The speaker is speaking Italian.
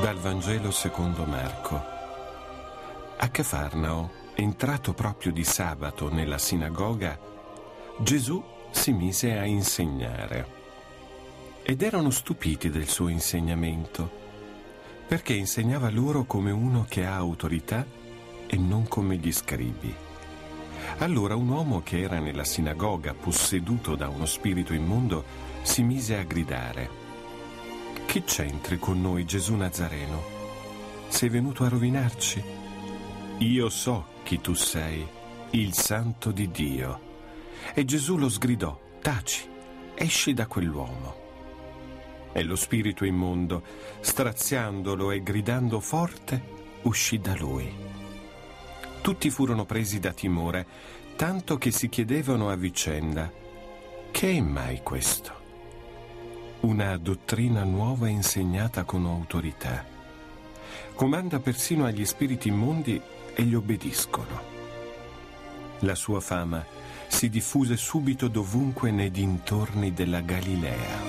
Dal Vangelo secondo Marco. A Cafarnao, entrato proprio di sabato nella sinagoga, Gesù si mise a insegnare. Ed erano stupiti del suo insegnamento, perché insegnava loro come uno che ha autorità e non come gli scribi. Allora un uomo che era nella sinagoga, posseduto da uno spirito immondo, si mise a gridare che c'entri con noi, Gesù Nazareno? Sei venuto a rovinarci? Io so chi tu sei, il santo di Dio. E Gesù lo sgridò, taci, esci da quell'uomo. E lo spirito immondo, straziandolo e gridando forte, uscì da lui. Tutti furono presi da timore, tanto che si chiedevano a vicenda, che è mai questo? Una dottrina nuova insegnata con autorità. Comanda persino agli spiriti immondi e gli obbediscono. La sua fama si diffuse subito dovunque nei dintorni della Galilea.